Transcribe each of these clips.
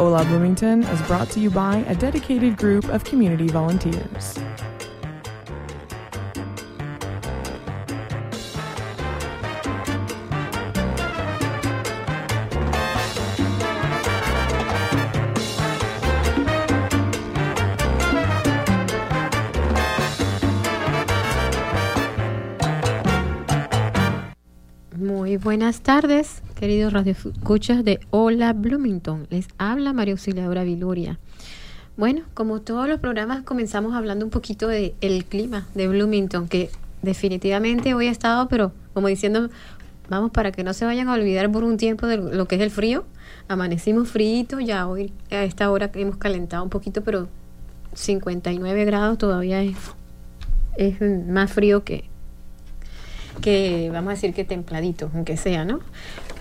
Hola Bloomington is brought to you by a dedicated group of community volunteers. Muy buenas tardes, queridos radioescuchas de Hola Bloomington. Les habla María Auxiliadora Viloria. Bueno, como todos los programas, comenzamos hablando un poquito del clima de Bloomington, que definitivamente hoy ha estado, pero como diciendo, vamos para que no se vayan a olvidar por un tiempo de lo que es el frío. Amanecimos frío, ya hoy a esta hora hemos calentado un poquito, pero 59 grados todavía es, es más frío que, que vamos a decir que templadito, aunque sea, ¿no?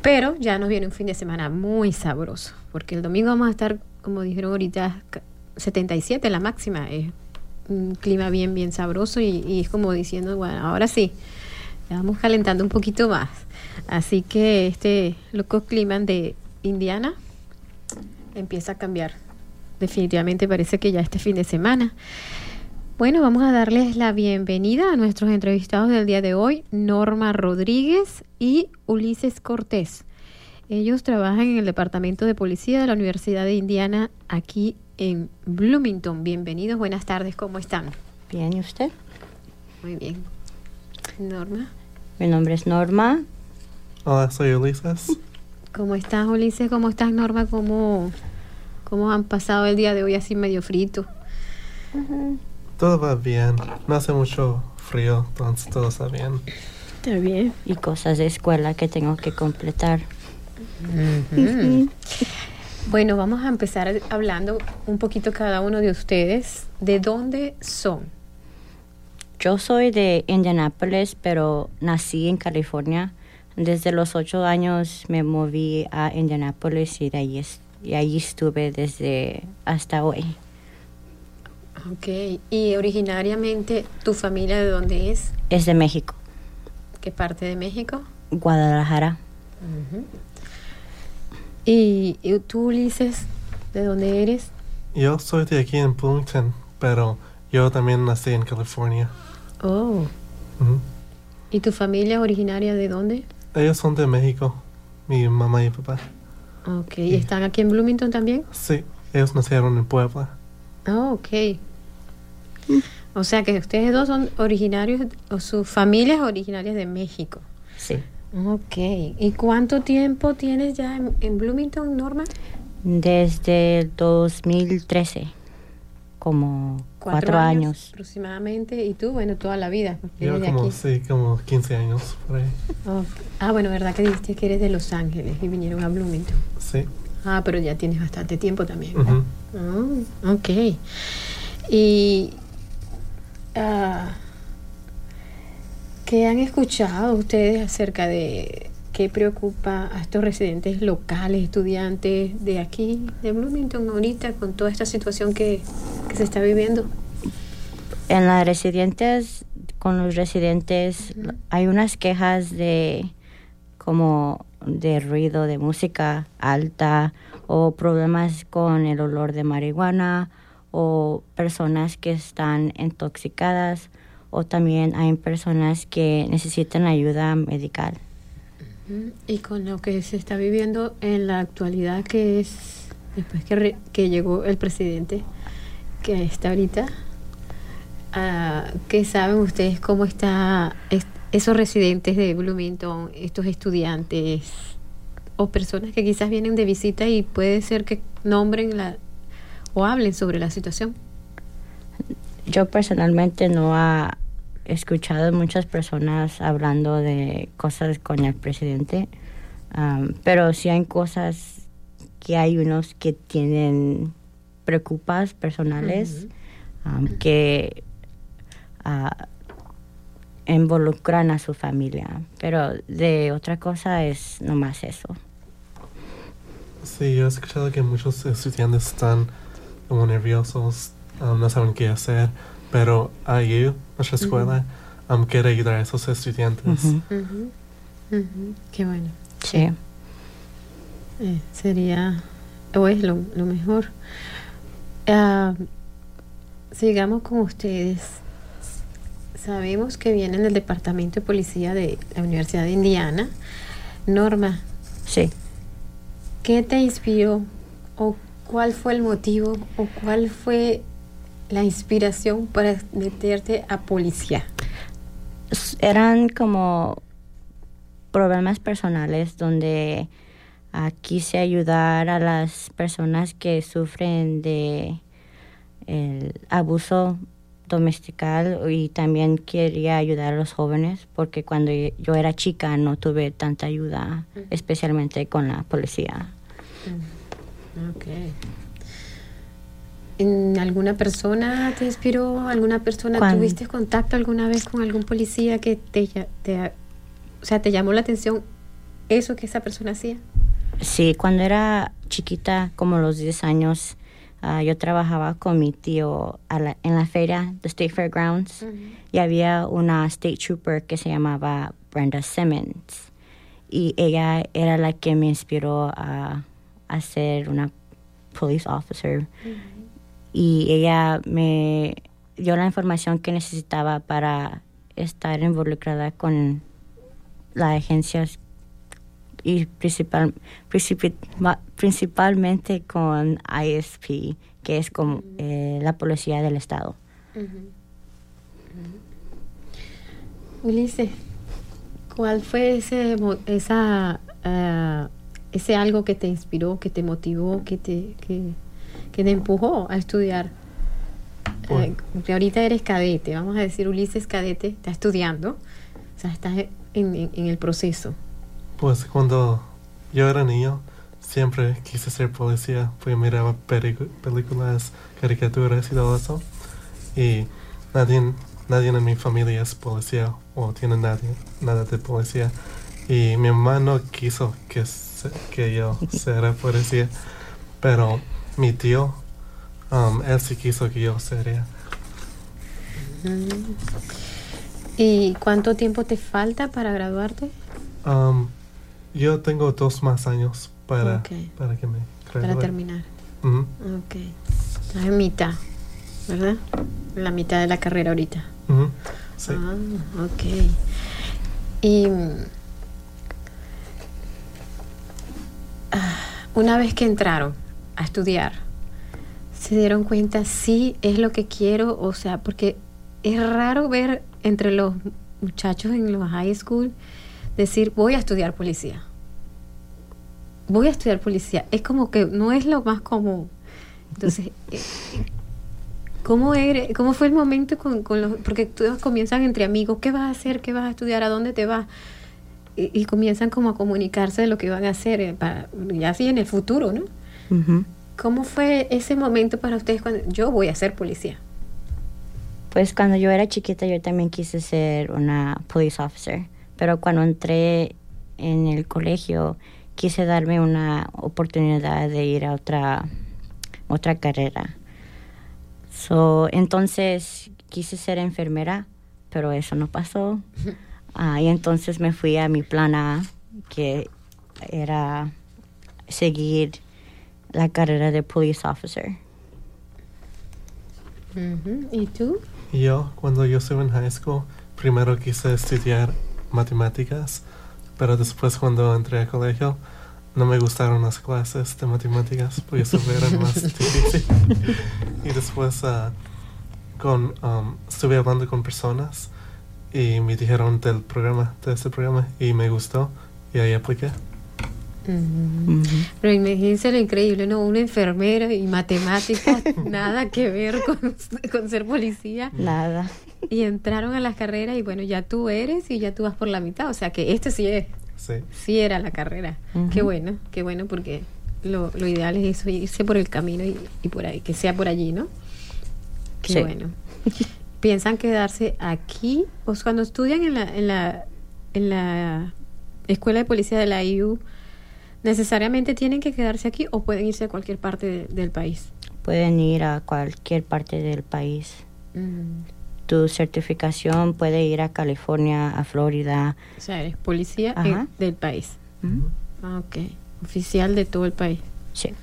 Pero ya nos viene un fin de semana muy sabroso, porque el domingo vamos a estar, como dijeron ahorita, 77 la máxima, es un clima bien, bien sabroso y, es como diciendo, bueno, ahora sí, ya vamos calentando un poquito más. Así que este loco clima de Indiana empieza a cambiar. Definitivamente parece que ya este fin de semana. Bueno, vamos a darles la bienvenida a nuestros entrevistados del día de hoy, Norma Rodríguez y Ulises Cortés. Ellos trabajan en el Departamento de Policía de la Universidad de Indiana aquí en Bloomington. Bienvenidos, buenas tardes, ¿cómo están? Bien, ¿y usted? Muy bien. Norma, Mi nombre es Norma. Hola, soy Ulises. ¿cómo estás Ulises? ¿Cómo estás Norma? ¿Cómo, cómo han pasado el día de hoy así medio frito? Todo va bien. No hace mucho frío, entonces todo está bien. Está bien. Y cosas de escuela que tengo que completar. Bueno, vamos a empezar hablando un poquito cada uno de ustedes. ¿De dónde son? Yo soy de Indianapolis, pero nací en California. Desde los ocho años me moví a Indianapolis y de ahí, es- y ahí estuve desde hasta hoy. Ok. ¿Y originariamente tu familia de dónde es? Es de México, ¿Qué parte de México? Guadalajara. ¿Y, y tú, Ulises, de dónde eres? Yo soy de aquí en Bloomington, pero yo también nací en California. Oh. ¿Y tu familia es originaria de dónde? Ellos son de México, mi mamá y papá. Ok. ¿Y están aquí en Bloomington también? Sí, ellos nacieron en Puebla. Ah, ok. O sea que ustedes dos son originarios, o sus familias originarias de México. Sí. Ok. ¿Y cuánto tiempo tienes ya en, en Bloomington, Norma? Desde el 2013, como cuatro, años. aproximadamente. ¿Y tú? Bueno, toda la vida. Yo como, aquí. sí, como 15 años por ahí. Ah, bueno, ¿verdad que dijiste que eres de Los Ángeles y vinieron a Bloomington? Sí. Ah, pero ya tienes bastante tiempo también. Ah, ok. Y ah, ¿qué han escuchado ustedes acerca de qué preocupa a estos residentes locales, estudiantes de aquí, de Bloomington, ahorita con toda esta situación que, que se está viviendo? En las residentes, con los residentes, hay unas quejas de como de ruido de música alta o problemas con el olor de marihuana o personas que están intoxicadas o también hay personas que necesitan ayuda medical. Y con lo que se está viviendo en la actualidad, que es después que, que llegó el presidente, que está ahorita, ah, ¿qué saben ustedes cómo está es- esos residentes de Bloomington, estos estudiantes o personas que quizás vienen de visita y puede ser que nombren la o hablen sobre la situación? Yo personalmente no ha escuchado muchas personas hablando de cosas con el presidente, um, pero sí hay cosas que hay unos que tienen preocupas personales um, que ah, involucran a su familia, pero de otra cosa es nomás eso. Sí, yo he escuchado que muchos estudiantes están como nerviosos, um, no saben qué hacer, pero IU, nuestra escuela, um, quiere ayudar a esos estudiantes. Qué bueno. Sí. Eh, sería, o es lo, lo mejor. Ah, sigamos con ustedes. Sabemos que vienen del Departamento de Policía de la Universidad de Indiana. Norma, Sí. ¿qué te inspiró o cuál fue el motivo o cuál fue la inspiración para meterte a policía? Eran como problemas personales donde quise ayudar a las personas que sufren de el abuso domestical y también quería ayudar a los jóvenes porque cuando yo- yo era chica no tuve tanta ayuda, especialmente con la policía. Ok. ¿En ¿Alguna persona te inspiró? ¿Alguna persona Cuan- tuviste contacto alguna vez con algún policía que te, te, o sea, te llamó la atención eso que esa persona hacía? Sí, cuando era chiquita, como los 10 años, ah, yo trabajaba con mi tío a la- en la feria, the State Fairgrounds, y había una State Trooper que se llamaba Brenda Simmons. Y ella era la que me inspiró a, a ser una police officer. Y ella me dio la información que necesitaba para estar involucrada con las agencias y principal, principi- principalmente con ISP, que es como eh, la policía del estado. Ulises, ¿cuál fue ese, esa, ah, ese algo que te inspiró, que te motivó, que te, que, que te empujó a estudiar? Bueno. Eh, ahorita eres cadete, vamos a decir Ulises cadete, está estudiando, o sea, estás en, en- en el proceso. Pues cuando yo era niño, siempre quise ser policía, pues miraba películas, caricaturas y todo eso. Y nadie, nadie en mi familia es policía o tiene nadie, nada de policía. Y mi mamá no quiso que, se- que yo sea policía, pero mi tío, um, él sí quiso que yo sería. ¿Y cuánto tiempo te falta para graduarte? Um, yo tengo dos más años para, para que me Para gradúe. terminar. Ujú. Ok. Estás en mitad, ¿verdad? La mitad de la carrera ahorita. Sí. Ah, ok. Y una vez que entraron a estudiar, se dieron cuenta si es lo que quiero, o sea, porque es raro ver entre los muchachos en los high school decir voy a estudiar policía. Voy a estudiar policía. Es como que no es lo más común. Entonces, eh, ¿Cómo, eres, ¿Cómo fue el momento con, con los.? Porque todos comienzan entre amigos: ¿qué vas a hacer? ¿Qué vas a estudiar? ¿A dónde te vas? Y, y comienzan como a comunicarse de lo que van a hacer, eh, para, ya así en el futuro, ¿no? ¿Cómo fue ese momento para ustedes cuando yo voy a ser policía? Pues cuando yo era chiquita yo también quise ser una police officer, pero cuando entré en el colegio quise darme una oportunidad de ir a otra otra carrera. So, entonces quise ser enfermera, pero eso no pasó. Ah, y entonces me fui a mi plan A, que era seguir la carrera de police officer. ¿Y tú? Yo, cuando yo estuve en high school, primero quise estudiar matemáticas, pero después cuando entré al colegio, no me gustaron las clases de matemáticas, porque eso era más difícil. y después ah, con, um, estuve hablando con personas y me dijeron del programa, de este programa, y me gustó, y ahí apliqué. Ujú. Pero imagínense lo increíble, ¿no? Una enfermera y matemáticas, nada que ver con, con ser policía. Nada. Y entraron a las carreras y bueno, ya tú eres y ya tú vas por la mitad. O sea que esto sí es, Sí. sí era la carrera. Qué bueno, qué bueno porque lo, lo ideal es eso, irse por el camino y, y por ahí, que sea por allí, ¿no? Qué Sí. bueno. ¿Piensan quedarse aquí? O sea, cuando estudian en la, en la, en la escuela de policía de la IU, ¿necesariamente tienen que quedarse aquí o pueden irse a cualquier parte de- del país? Pueden ir a cualquier parte del país. Mm. Tu certificación puede ir a California, a Florida. O sea, eres policía eh, del país. Ujú. Ah, ok. Oficial de todo el país. Sí.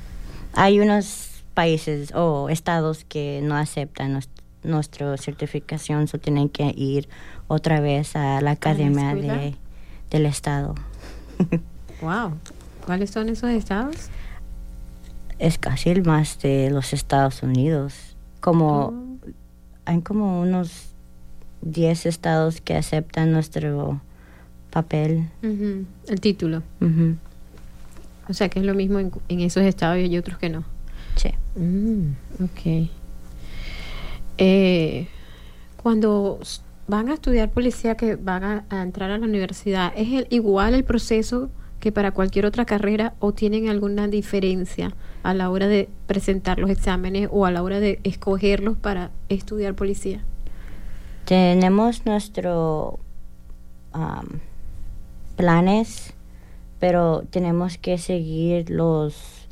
Hay unos países o estados que no aceptan nos- nuestra certificación, so tienen que ir otra vez a la academia de, del estado. Wow. ¿Cuáles son esos estados? es casi el más de los Estados Unidos. Como Oh. hay como unos 10 estados que aceptan nuestro papel. El título. Ujú. O sea, que es lo mismo en, en esos estados y hay otros que no. Sí. Mm, ok. Eh, cuando van a estudiar policía, que van a, entrar a la universidad, ¿es el, igual el proceso que para cualquier otra carrera o tienen alguna diferencia a la hora de presentar los exámenes o a la hora de escogerlos para estudiar policía? Tenemos nuestro am, planes, pero tenemos que seguir los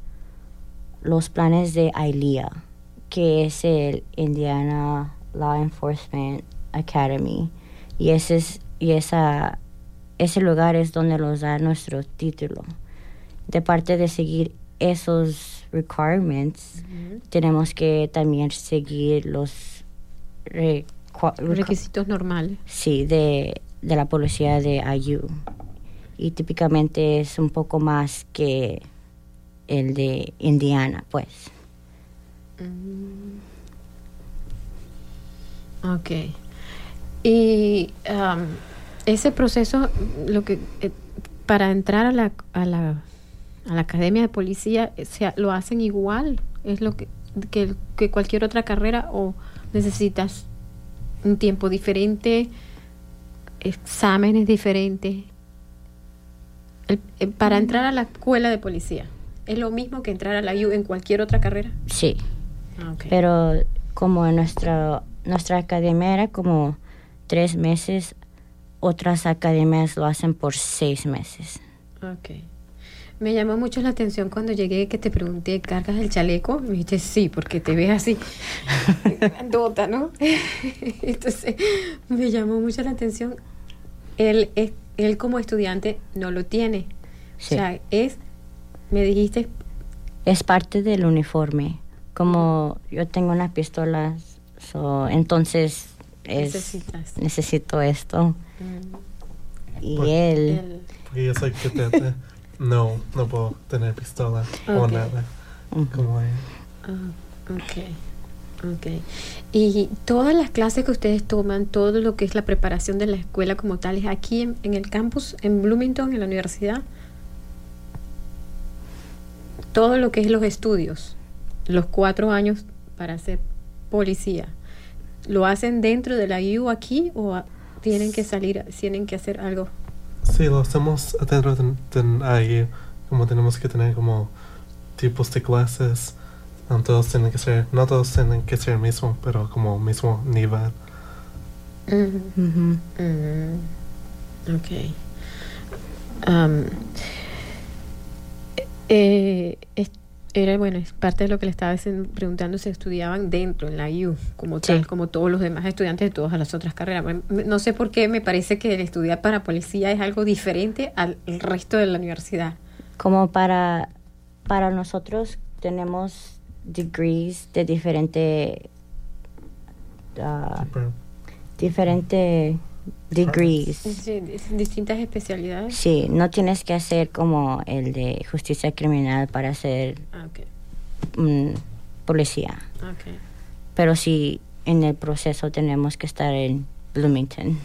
los planes de ILEA, que es el Indiana Law Enforcement Academy, y ese es y esa ese lugar es donde nos da nuestro título. De parte de seguir esos requirements, tenemos que también seguir los requ- requ- Requisitos normales. Sí, de, de la policía de IU. Y típicamente es un poco más que el de Indiana, pues. Ok. Y am, ese proceso, lo que eh, para entrar a la, a la a la academia de policía, eh, se lo hacen igual, es lo que, que que cualquier otra carrera o necesitas un tiempo diferente, exámenes diferentes. Eh, para entrar a la escuela de policía, ¿es lo mismo que entrar a la U en cualquier otra carrera? Sí, Ah, pero como en nuestra, nuestra academia era como tres meses, otras academias lo hacen por seis meses. Ok. Me llamó mucho la atención cuando llegué que te pregunté, ¿cargas el chaleco? Me dijiste, sí, porque te ves así, grandota, ¿no? Entonces, me llamó mucho la atención. Él, es- él como estudiante no lo tiene. Sí. O sea, es, me dijiste, Es parte del uniforme. Como yo tengo una pistola, so, entonces es- necesitas. necesito esto. Mm, Y Por- él... Porque yo soy cadete. no, no puedo tener pistola o nada. Como ella. Ah, ok, ok. Y todas las clases que ustedes toman, todo lo que es la preparación de la escuela como tal, es aquí en, en el campus, en Bloomington, en la universidad. Todo lo que es los estudios, los cuatro años para ser policía, ¿lo hacen dentro de la U aquí o tienen que salir, tienen que hacer algo? Sí, lo hacemos dentro de, de ahí. Como tenemos que tener como tipos de clases. um, todos tienen que ser, no todos tienen que ser mismo, pero como mismo nivel. Ujú. Mm, ok. Am, eh, es- era bueno, es parte de lo que le estaba preguntando si estudiaban dentro en la U, como Sí. tal, como todos los demás estudiantes de todas las otras carreras. No sé por qué me parece que el estudiar para policía es algo diferente al resto de la universidad. Como para, para nosotros tenemos degrees de diferente, Pero, diferente degrees. Distintas especialidades. Sí, no tienes que hacer como el de justicia criminal para ser Ah, policía. Pero sí, en el proceso tenemos que estar en Bloomington.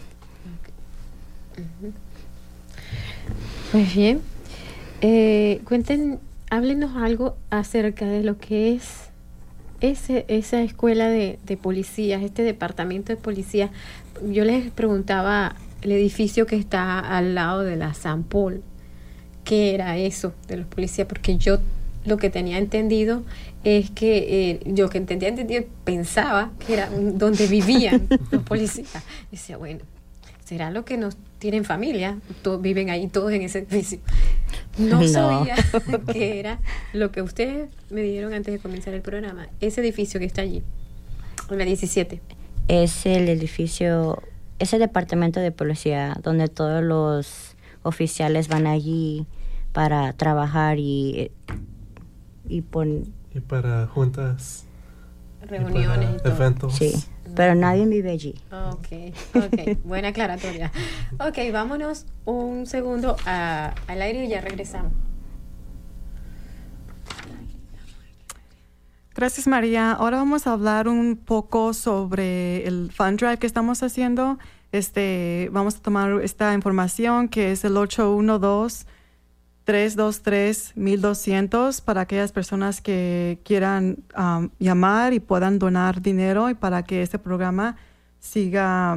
Pues bien, eh, cuenten, háblenos algo acerca de lo que es ese, esa escuela de, de policías, este departamento de policía. Yo les preguntaba el edificio que está al lado de la San Paul, ¿qué era eso de los policías? Porque yo lo que tenía entendido es que eh, yo que entendía entendido pensaba que era donde vivían los policías. decía, bueno, ¿será lo que nos tienen familia? Todos, viven ahí todos en ese edificio. No, sabía que era lo que ustedes me dijeron antes de comenzar el programa. Ese edificio que está allí, en la 17. Es el edificio, es el departamento de policía donde todos los oficiales van allí para trabajar y, y pon, Y para juntas. Reuniones y para todo. eventos. sí, pero nadie vive allí. Ok, ok, buena aclaratoria. Ok, vámonos un segundo a- al aire y ya regresamos. Gracias María. Ahora vamos a hablar un poco sobre el fund drive que estamos haciendo. Este, vamos a tomar esta información que es el 812 323 1200 para aquellas personas que quieran um, llamar y puedan donar dinero y para que este programa siga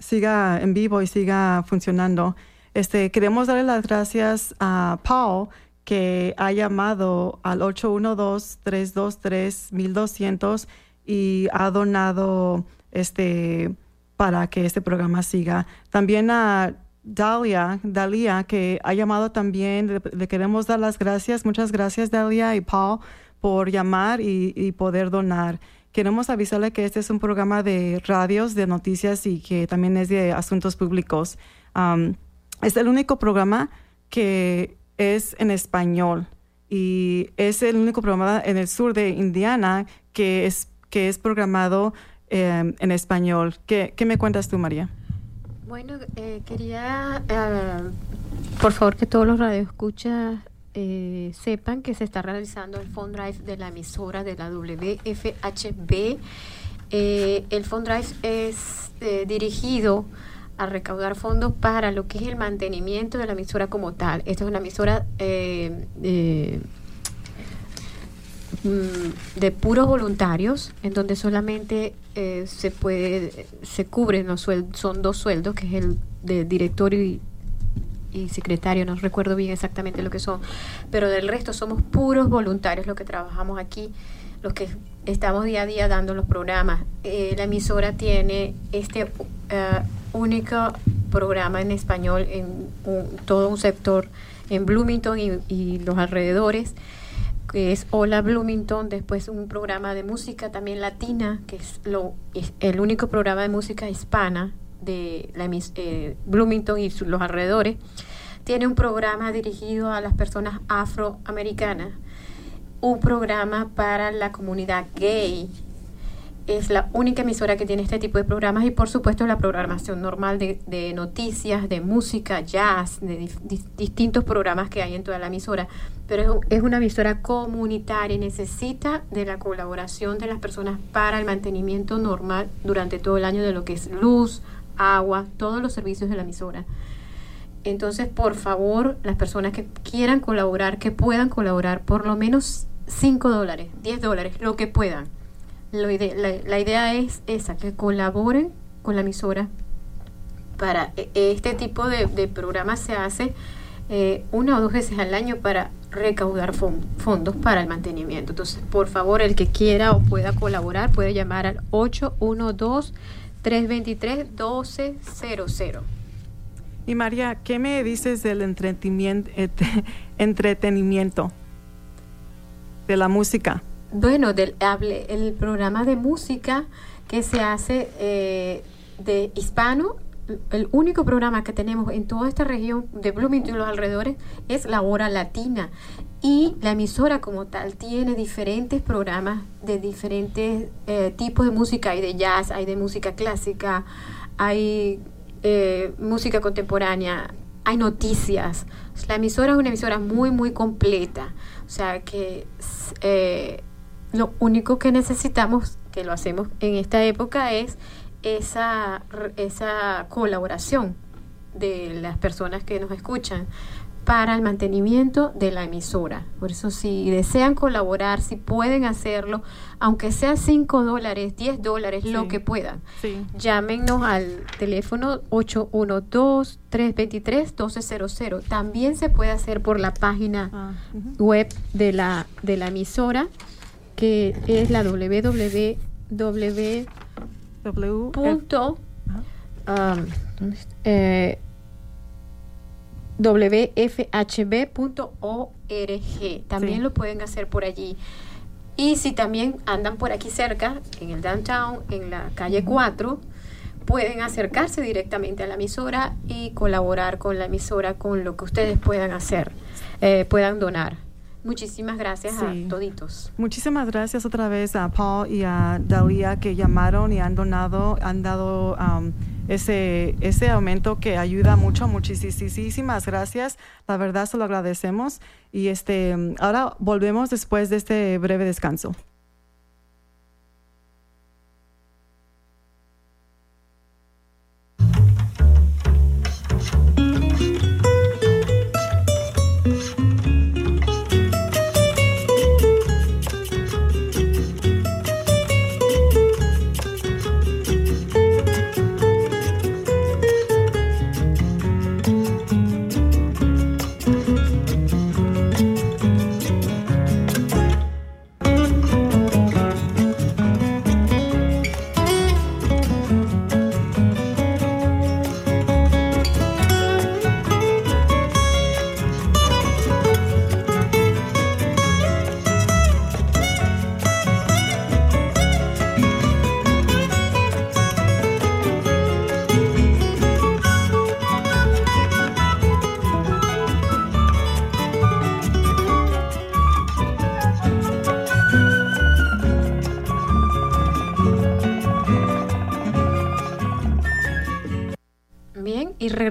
siga en vivo y siga funcionando. Este, queremos darle las gracias a Paul que ha llamado al 812-323-1200 y ha donado este, para que este programa siga. También a Dalia, Dalia, que ha llamado también, le, queremos dar las gracias. Muchas gracias, Dalia y Paul, por llamar y, y poder donar. Queremos avisarle que este es un programa de radios, de noticias y que también es de asuntos públicos. Um, es el único programa que es en español y es el único programa en el sur de Indiana que es, que es programado eh, en español. ¿Qué, ¿Qué me cuentas tú, María? Bueno, eh, quería, eh, por favor, que todos los radioescuchas eh, sepan que se está realizando el fund drive de la emisora de la WFHB. Eh, el fund drive es eh, dirigido a recaudar fondos para lo que es el mantenimiento de la emisora como tal. Esta es una emisora eh, eh, mm, de puros voluntarios, en donde solamente eh, se puede, se cubren los sueldos, son dos sueldos, que es el de directorio y, y secretario, no recuerdo bien exactamente lo que son, pero del resto somos puros voluntarios los que trabajamos aquí, los que estamos día a día dando los programas. Eh, la emisora tiene este eh, único programa en español en todo un sector en Bloomington y, los alrededores que es Hola Bloomington, después un programa de música también latina, que es, lo, el único programa de música hispana de la, eh, Bloomington y los alrededores. Tiene un programa dirigido a las personas afroamericanas, un programa para la comunidad gay. Es la única emisora que tiene este tipo de programas y por supuesto la programación normal de, noticias, de música, jazz, de distintos programas que hay en toda la emisora. Pero es, es una emisora comunitaria y necesita de la colaboración de las personas para el mantenimiento normal durante todo el año de lo que es luz, agua, todos los servicios de la emisora. Entonces, por favor, las personas que quieran colaborar, que puedan colaborar, por lo menos 5 dólares, 10 dólares, lo que puedan. Lo ide- la, la idea es esa, que colaboren con la emisora para e- este tipo de, programas se hace eh, una o dos veces al año para recaudar fon- fondos para el mantenimiento. Entonces, por favor, el que quiera o pueda colaborar puede llamar al 812-323-1200. Y María, ¿qué me dices del entretenimiento de la música? Bueno, del hable, el programa de música que se hace eh, de hispano, el único programa que tenemos en toda esta región de Bloomington y los alrededores es la hora latina. Y la emisora como tal tiene diferentes programas de diferentes eh, tipos de música. Hay de jazz, hay de música clásica, hay eh, música contemporánea, hay noticias. La emisora es una emisora muy, muy completa. O sea que eh, lo único que necesitamos, que lo hacemos en esta época, es esa, esa colaboración de las personas que nos escuchan para el mantenimiento de la emisora. Por eso si desean colaborar, si pueden hacerlo, aunque sea 5 dólares, 10 dólares, lo que puedan. Sí. Llámenos al teléfono 812-323-1200. También se puede hacer por la página Ah, web de la, de la emisora, que es la www. W. punto, um. Eh, wfhb.org. También Sí. lo pueden hacer por allí. Y si también andan por aquí cerca, en el downtown, en la calle 4, pueden acercarse directamente a la emisora y colaborar con la emisora con lo que ustedes puedan hacer, eh, puedan donar. Muchísimas gracias Sí. a toditos. Muchísimas gracias otra vez a Paul y a Dalia que llamaron y han donado, han dado um, ese, ese aumento que ayuda mucho. Muchísimas gracias. La verdad se lo agradecemos. Y este, ahora volvemos después de este breve descanso.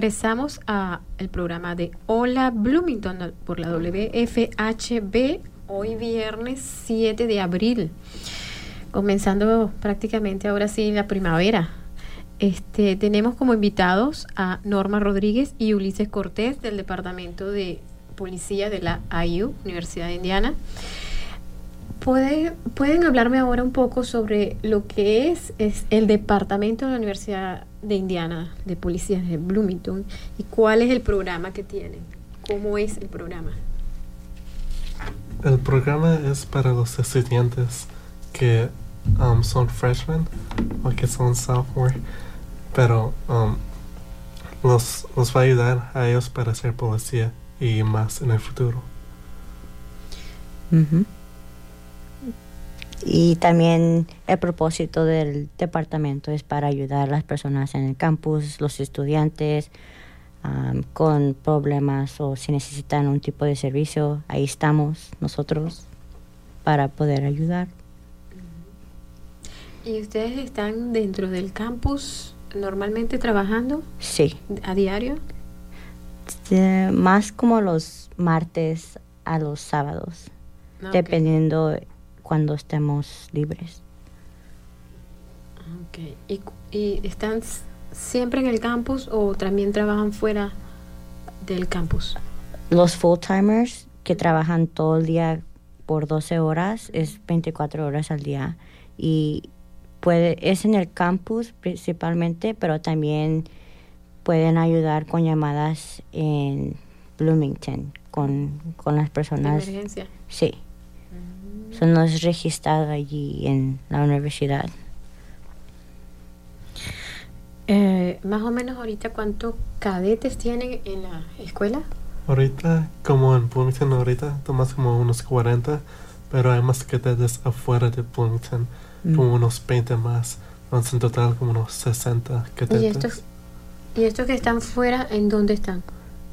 Regresamos a el programa de Hola Bloomington por la WFHB hoy viernes 7 de abril, comenzando prácticamente ahora sí la primavera. Este, tenemos como invitados a Norma Rodríguez y Ulises Cortés del Departamento de Policía de la IU, Universidad de Indiana. ¿Puede- ¿Pueden hablarme ahora un poco sobre lo que es, es el departamento de la Universidad de Indiana de Policía de Bloomington y cuál es el programa que tienen? ¿Cómo es el programa? El programa es para los estudiantes que um, son freshmen o que son sophomore, pero um, los, los va a ayudar a ellos para ser policía y más en el futuro. Y también el propósito del departamento es para ayudar a las personas en el campus, los estudiantes con problemas o si necesitan un tipo de servicio, ahí estamos nosotros para poder ayudar. ¿Y ustedes están dentro del campus normalmente trabajando Sí, a diario? Más como los martes a los sábados, Ah, dependiendo cuando estemos libres. Ok. ¿Y, y están siempre en el campus o también trabajan fuera del campus? Los full timers que trabajan todo el día por 12 horas es 24 horas al día y puede es en el campus principalmente, pero también pueden ayudar con llamadas en Bloomington con, con las De personas. emergencia. Sí. Son los registrados allí en la universidad. Eh, más o menos ahorita cuántos cadetes tienen en la escuela. Ahorita, como en Bloomington ahorita, tomas como unos 40, pero hay más cadetes afuera de Bloomington, Mm. como unos 20 más. Entonces en total como unos 60 cadetes. ¿Y estos, ¿Y estos que están fuera, en dónde están?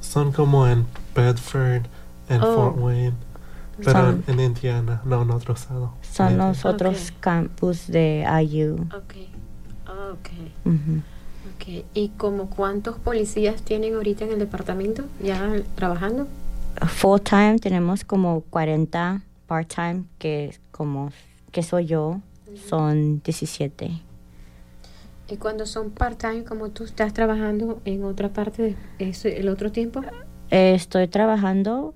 Son como en Bedford, en Oh. Fort Wayne, pero Son- en, Indiana, no en otro estado. Son En- los otros Ok. campus de IU. Ok. Ok. Ujú. Ok. ¿Y como cuántos policías tienen ahorita en el departamento ya trabajando? Full time tenemos como 40, part time que como que soy yo son 17. ¿Y cuando son part-time, como tú estás trabajando en otra parte de ese- el otro tiempo? Eh, estoy trabajando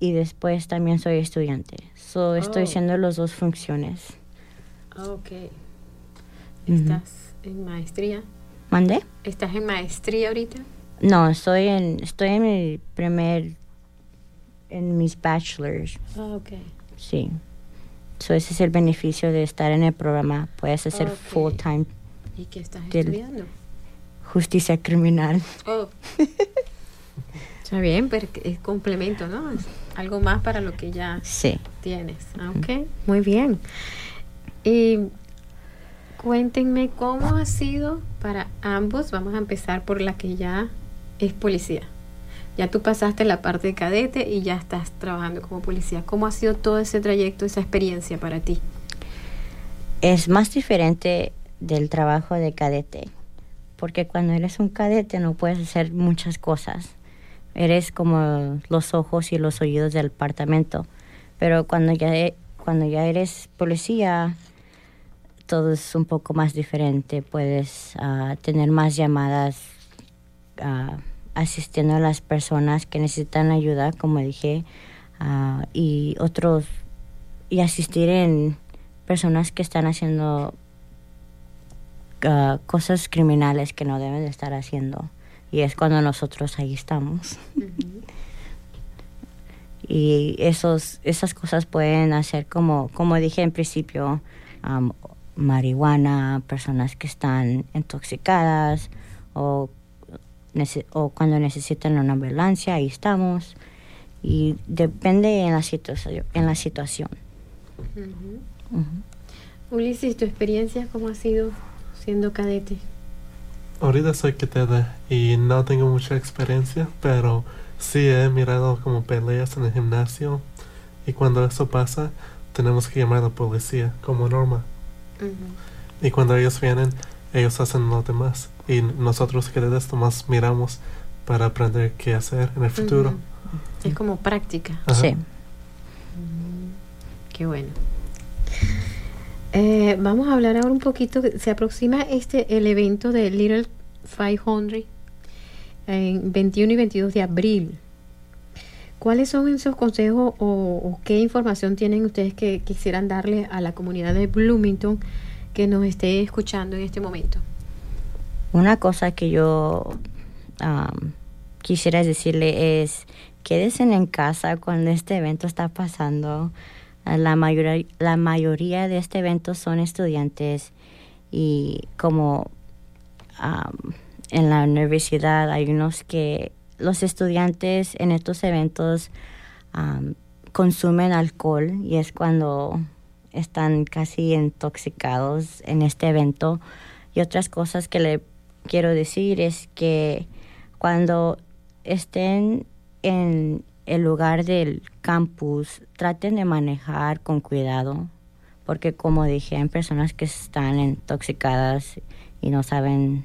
y después también soy estudiante. So, Estoy Oh. haciendo las dos funciones. Ah, Ok. ¿Estás en maestría? ¿Mandé? ¿Estás en maestría ahorita? No, estoy en, estoy en mi primer, en mis bachelors, Ah, ok. sí. So, ese es el beneficio de estar en el programa. Puedes hacer Ok. full time ¿Y qué estás estudiando? justicia criminal. Oh. Está bien, pero es complemento, ¿no? Algo más para lo que ya Sí. tienes. Ah, Ok, muy bien. Y cuéntenme cómo ha sido para ambos. Vamos a empezar por la que ya es policía. Ya tú pasaste la parte de cadete y ya estás trabajando como policía. ¿Cómo ha sido todo ese trayecto, esa experiencia para ti? Es más diferente del trabajo de cadete, porque cuando eres un cadete no puedes hacer muchas cosas. Eres como los ojos y los oídos del departamento, pero cuando ya, e- cuando ya eres policía, todo es un poco más diferente. Puedes ah, tener más llamadas ah, asistiendo a las personas que necesitan ayuda, como dije, ah, y otros, y asistir en personas que están haciendo cosas criminales que no deben de estar haciendo. Y es cuando nosotros ahí estamos. Y esos, esas cosas pueden hacer como, como dije en principio, marihuana, personas que están intoxicadas o, o cuando necesitan una ambulancia, ahí estamos. Y depende en la, situación en la situación. Ulises, ¿tu experiencia cómo ha sido siendo cadete? Ahorita soy cadete y no tengo mucha experiencia, pero sí he mirado como peleas en el gimnasio y cuando eso pasa tenemos que llamar a la policía como norma. Y cuando ellos vienen, ellos hacen lo demás y nosotros cadetes nomás miramos para aprender qué hacer en el futuro. Es como práctica. Ajá. Sí. Qué bueno. Eh, vamos a hablar ahora un poquito. Se aproxima este el evento de Little 500 en 21 y 22 de abril. ¿Cuáles son esos consejos o, qué información tienen ustedes que quisieran darle a la comunidad de Bloomington que nos esté escuchando en este momento? Una cosa que yo am, quisiera decirle es quédense en casa cuando este evento está pasando. La mayoría, la mayoría de este evento son estudiantes y como en la universidad hay unos que los estudiantes en estos eventos consumen alcohol y es cuando están casi intoxicados en este evento. Y otras cosas que le quiero decir es que cuando estén en el lugar del campus, traten de manejar con cuidado, porque como dije, hay personas que están intoxicadas y no saben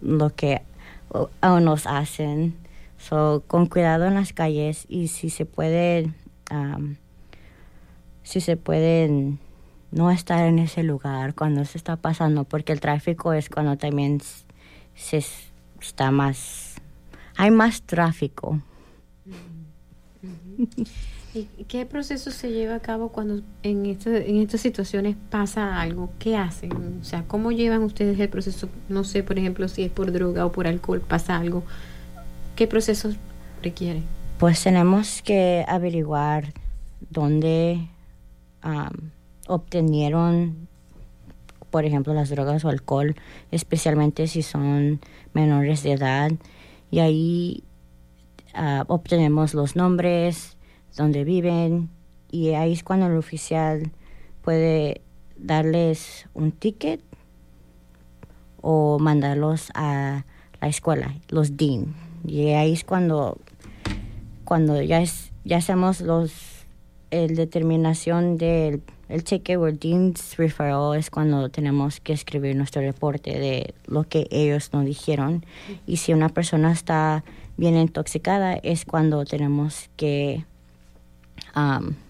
lo que o nos hacen. So, con cuidado en las calles y si se puede, si se pueden no estar en ese lugar cuando se está pasando, porque el tráfico es cuando también se está más, hay más tráfico. ¿Y qué proceso se lleva a cabo cuando en, este- en estas situaciones pasa algo? ¿Qué hacen? O sea, ¿cómo llevan ustedes el proceso? No sé, por ejemplo, si es por droga o por alcohol, pasa algo. ¿Qué procesos requiere? Pues tenemos que averiguar dónde am, obtenieron, por ejemplo, las drogas o alcohol, especialmente si son menores de edad. Y ahí ah, obtenemos los nombres, dónde viven, y ahí es cuando el oficial puede darles un ticket o mandarlos a la escuela, los dean. Y ahí es cuando cuando ya es ya hacemos los el determinación del el cheque o el dean's referral es cuando tenemos que escribir nuestro reporte de lo que ellos nos dijeron y si una persona está bien intoxicada es cuando tenemos que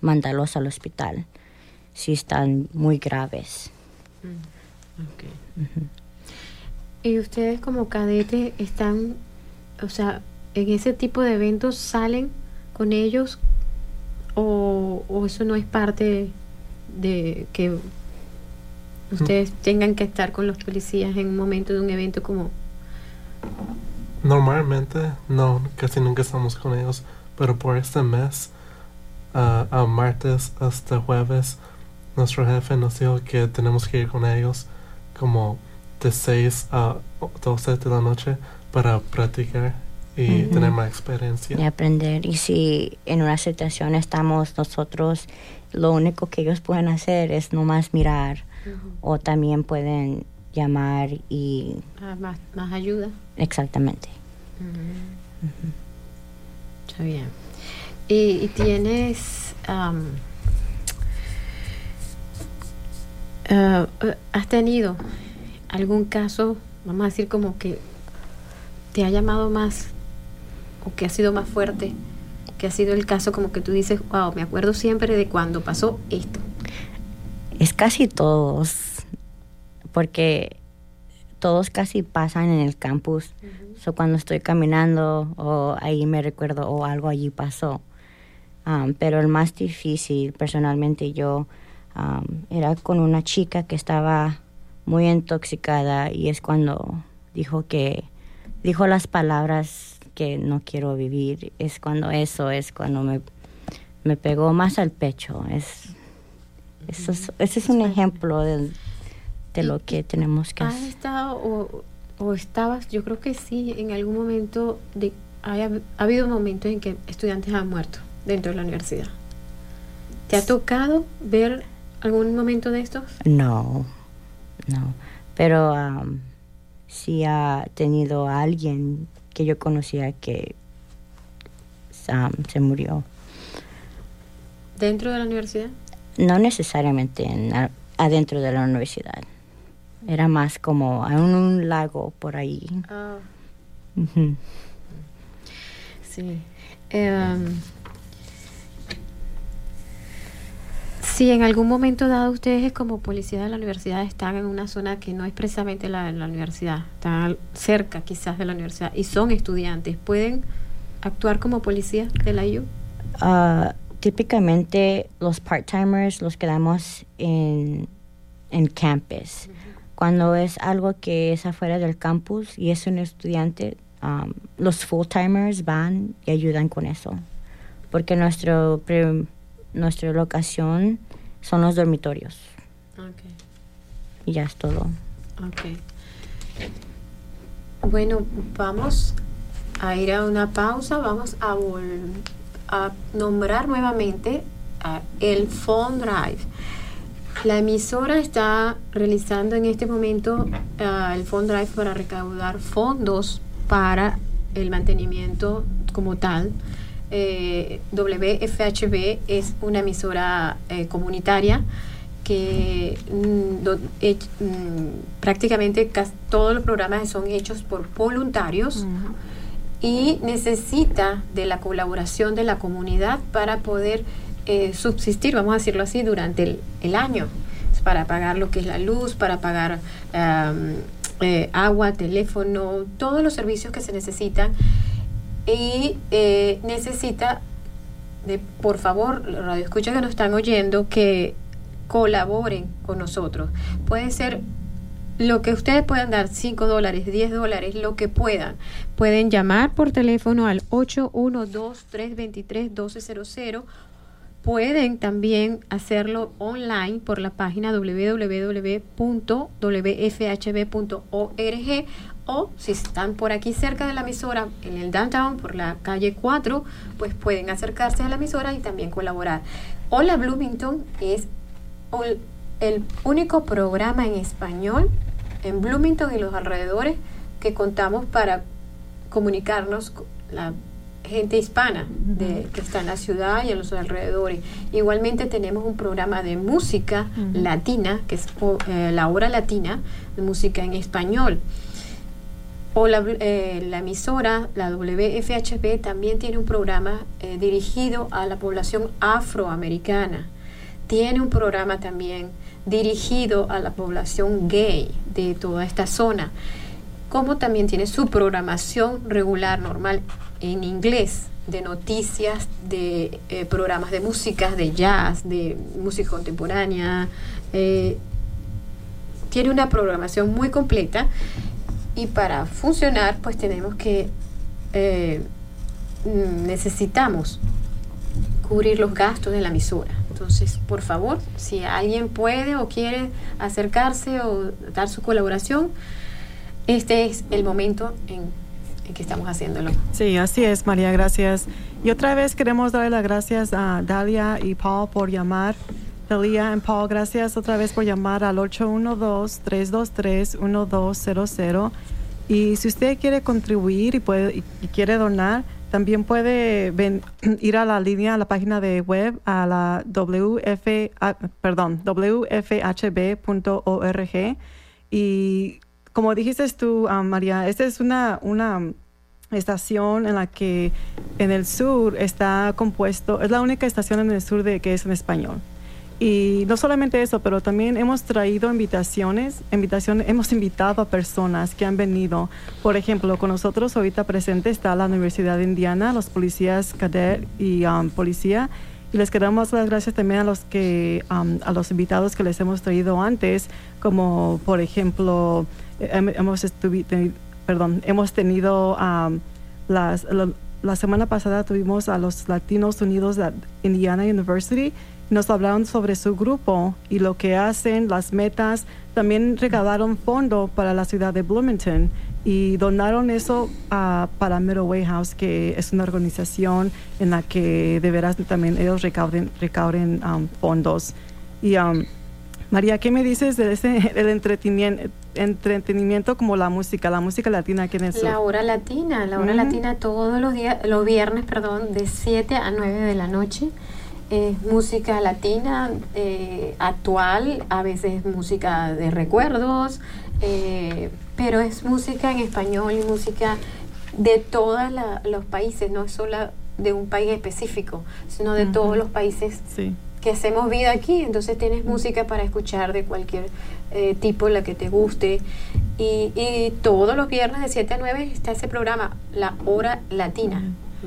mandarlos al hospital si están muy graves. Y ustedes como cadete están, o sea, en ese tipo de eventos salen con ellos o, o eso no es parte de que ustedes tengan que estar con los policías en un momento de un evento como Normalmente no, casi nunca estamos con ellos, pero por este mes, ah, a martes hasta jueves, nuestro jefe nos dijo que tenemos que ir con ellos como de 6 a 12 de la noche para practicar y tener más experiencia. y aprender. Y si en una situación estamos nosotros, lo único que ellos pueden hacer es nomás mirar o también pueden llamar y ah, más, más ayuda. exactamente. Está bien. Y, y tienes... eh, ¿Has tenido algún caso, vamos a decir como que te ha llamado más o que ha sido más fuerte? Que ha sido el caso como que tú dices, wow, me acuerdo siempre de cuando pasó esto. Es casi todos, porque todos casi pasan en el campus. So, cuando estoy caminando o ahí me recuerdo o algo allí pasó. Um, pero el más difícil, personalmente yo, um, era con una chica que estaba muy intoxicada y es cuando dijo que, dijo las palabras que no quiero vivir. Es cuando eso, es cuando me, me pegó más al pecho. Es, eso es, ese es un ejemplo de, de lo que tenemos que ¿Has hacer. estado o, o estabas, yo creo que sí, en algún momento, de, haya- ha habido momentos en que estudiantes han muerto dentro de la universidad? ¿Te ha tocado ver algún momento de estos? No, no. Pero am, sí ha tenido a alguien que yo conocía que am, se murió. ¿Dentro de la universidad? No necesariamente en adentro de la universidad. Era más como en un lago por ahí. Ah, sí. Em, si en algún momento dado ustedes como policía de la universidad están en una zona que no es precisamente la, la universidad, están cerca quizás de la universidad y son estudiantes, ¿pueden actuar como policía de la IU? Ah, típicamente los part-timers los quedamos en, en campus. Cuando es algo que es afuera del campus y es un estudiante, um, los full-timers van y ayudan con eso. Porque nuestro, pre- nuestra locación son los dormitorios. Y ya es todo. Ok. Bueno, vamos a ir a una pausa. Vamos a, a nombrar nuevamente a el Phone Drive. La emisora está realizando en este momento ah, el Phone Drive para recaudar fondos para el mantenimiento como tal. Eh, WFHB es una emisora eh, comunitaria que mm, do- mm, prácticamente cas- todos los programas son hechos por voluntarios y necesita de la colaboración de la comunidad para poder eh, subsistir, vamos a decirlo así, durante el, año, para pagar lo que es la luz, para pagar eh, agua, teléfono, todos los servicios que se necesitan y eh, necesita de, por favor, radio escucha que nos están oyendo, que colaboren con nosotros. Puede ser lo que ustedes puedan dar, 5 dólares, 10 dólares, lo que puedan. Pueden llamar por teléfono al 812-323-1200. Pueden también hacerlo online por la página www.wfhb.org o si están por aquí cerca de la emisora, en el downtown, por la calle 4, pues pueden acercarse a la emisora y también colaborar. Hola Bloomington es el único programa en español en Bloomington y los alrededores que contamos para comunicarnos con la gente hispana de, que está en la ciudad y en los alrededores. Igualmente tenemos un programa de música latina, que es o, eh, la hora latina, de música en español. O la, eh, la emisora, la WFHB, también tiene un programa eh, dirigido a la población afroamericana. Tiene un programa también dirigido a la población gay de toda esta zona. Como también tiene su programación regular, normal en inglés de noticias, de eh, programas de música, de jazz, de música contemporánea. eh, tiene una programación muy completa y para funcionar pues tenemos que eh, mm, necesitamos cubrir los gastos de la emisora. Entonces, por favor, si alguien puede o quiere acercarse o dar su colaboración, este es el momento en, que estamos haciéndolo. Sí, así es, María, gracias. Y otra vez queremos darle las gracias a Dalia y Paul por llamar. Dalia y Paul, gracias otra vez por llamar al 812-323-1200. Y si usted quiere contribuir y, puede, y, quiere donar, también puede ir a la línea, a la página de web, a la WF, perdón, wfhb.org. Y como dijiste tú, ah, María, esta es una, una estación en la que en el sur está compuesto, es la única estación en el sur de que es en español. Y no solamente eso, pero también hemos traído invitaciones, invitaciones, hemos invitado a personas que han venido. Por ejemplo, con nosotros ahorita presente está la Universidad de Indiana, los policías cadet y um, policía. Y les queremos las gracias también a los que um, a los invitados que les hemos traído antes, como por ejemplo hemos estuvi- teni- perdón, hemos tenido um, las la, la semana pasada tuvimos a los Latinos Unidos de Indiana University. Nos hablaron sobre su grupo y lo que hacen, las metas. También recaudaron fondo para la ciudad de Bloomington y donaron eso ah, para Middleway House, que es una organización en la que de veras también ellos recauden, recauden um, fondos. Y um, María, ¿qué me dices de ese el entretenimiento, entretenimiento como la música, la música latina aquí en el sur? La hora latina, la hora latina todos los días, los viernes, perdón, de 7 a 9 de la noche. Es música latina eh, actual, a veces música de recuerdos, eh, pero es música en español y música de todos los países, no es solo de un país específico, sino de todos los países Sí. que hacemos vida aquí, entonces tienes música para escuchar de cualquier eh, tipo, la que te guste. Y, y todos los viernes de 7 a 9 está ese programa, La Hora Latina.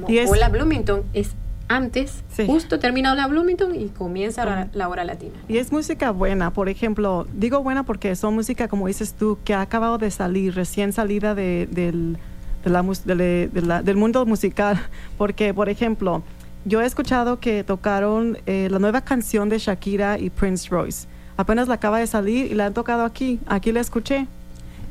Es- Hola Bloomington es antes, Sí. justo terminado la Bloomington y comienza la, la Hora Latina. Y es música buena, por ejemplo, digo buena porque son música, como dices tú, que ha acabado de salir, recién salida de- del, de la de la- del mundo musical. Porque, por ejemplo, yo he escuchado que tocaron eh, la nueva canción de Shakira y Prince Royce. Apenas la acaba de salir y la han tocado aquí, aquí la escuché.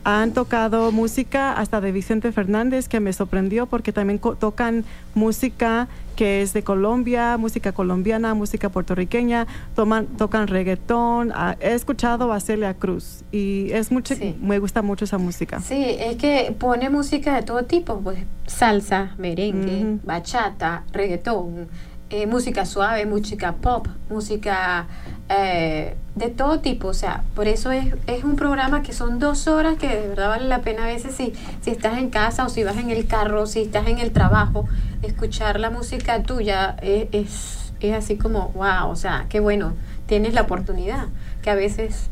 Han tocado música hasta de Vicente Fernández, que me sorprendió porque también co- tocan música que es de Colombia, música colombiana, música puertorriqueña, toman, tocan reggaetón. Ah, he escuchado a Celia Cruz y es mucho, Sí. me gusta mucho esa música. Sí, es que pone música de todo tipo, pues salsa, merengue, bachata, reggaetón, eh, música suave, música pop, música eh, de todo tipo, o sea, por eso es, es un programa que son dos horas que de verdad vale la pena a veces si, si estás en casa o si vas en el carro, si estás en el trabajo, escuchar la música tuya es, es, es así como, wow, o sea, qué bueno, tienes la oportunidad, que a veces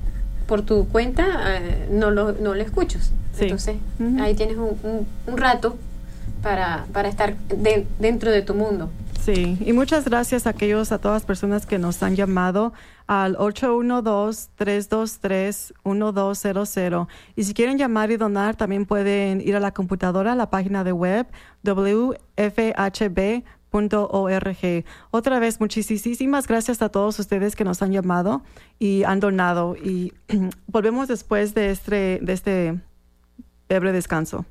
por tu cuenta eh, no, lo, no lo escuchas. Sí. Entonces, ahí tienes un, un- un rato para, para estar de- dentro de tu mundo. Sí, y muchas gracias a aquellos, a todas las personas que nos han llamado al 812-323-1200. Y si quieren llamar y donar, también pueden ir a la computadora, a la página de web wfhb.org. Otra vez, muchísimas gracias a todos ustedes que nos han llamado y han donado. Y volvemos después de este, de este breve descanso.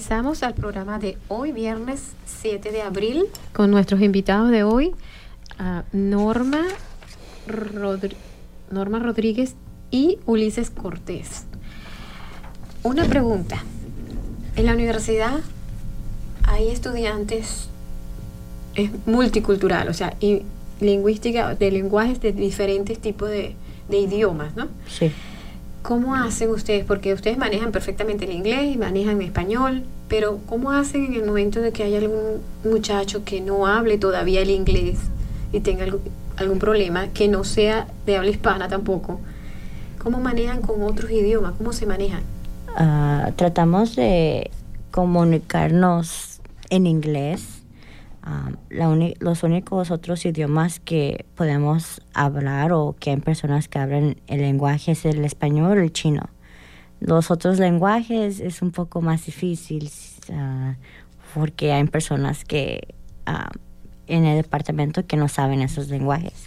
Regresamos al programa de hoy, viernes 7 de abril, con nuestros invitados de hoy, Norma, Rodri- Rodríguez y Ulises Cortés. Una pregunta. En la universidad hay estudiantes, es multicultural, o sea, y lingüística, de lenguajes de diferentes tipos de, de idiomas, ¿no? Sí. ¿Cómo hacen ustedes? Porque ustedes manejan perfectamente el inglés y manejan el español, pero ¿cómo hacen en el momento de que haya algún muchacho que no hable todavía el inglés y tenga algún, problema, que no sea de habla hispana tampoco? ¿Cómo manejan con otros idiomas? ¿Cómo se manejan? Ah, tratamos de comunicarnos en inglés. Ah, la los únicos otros idiomas que podemos hablar o que hay personas que hablan el lenguaje es el español o el chino. Los otros lenguajes es un poco más difícil ah, porque hay personas que ah, en el departamento que no saben esos lenguajes.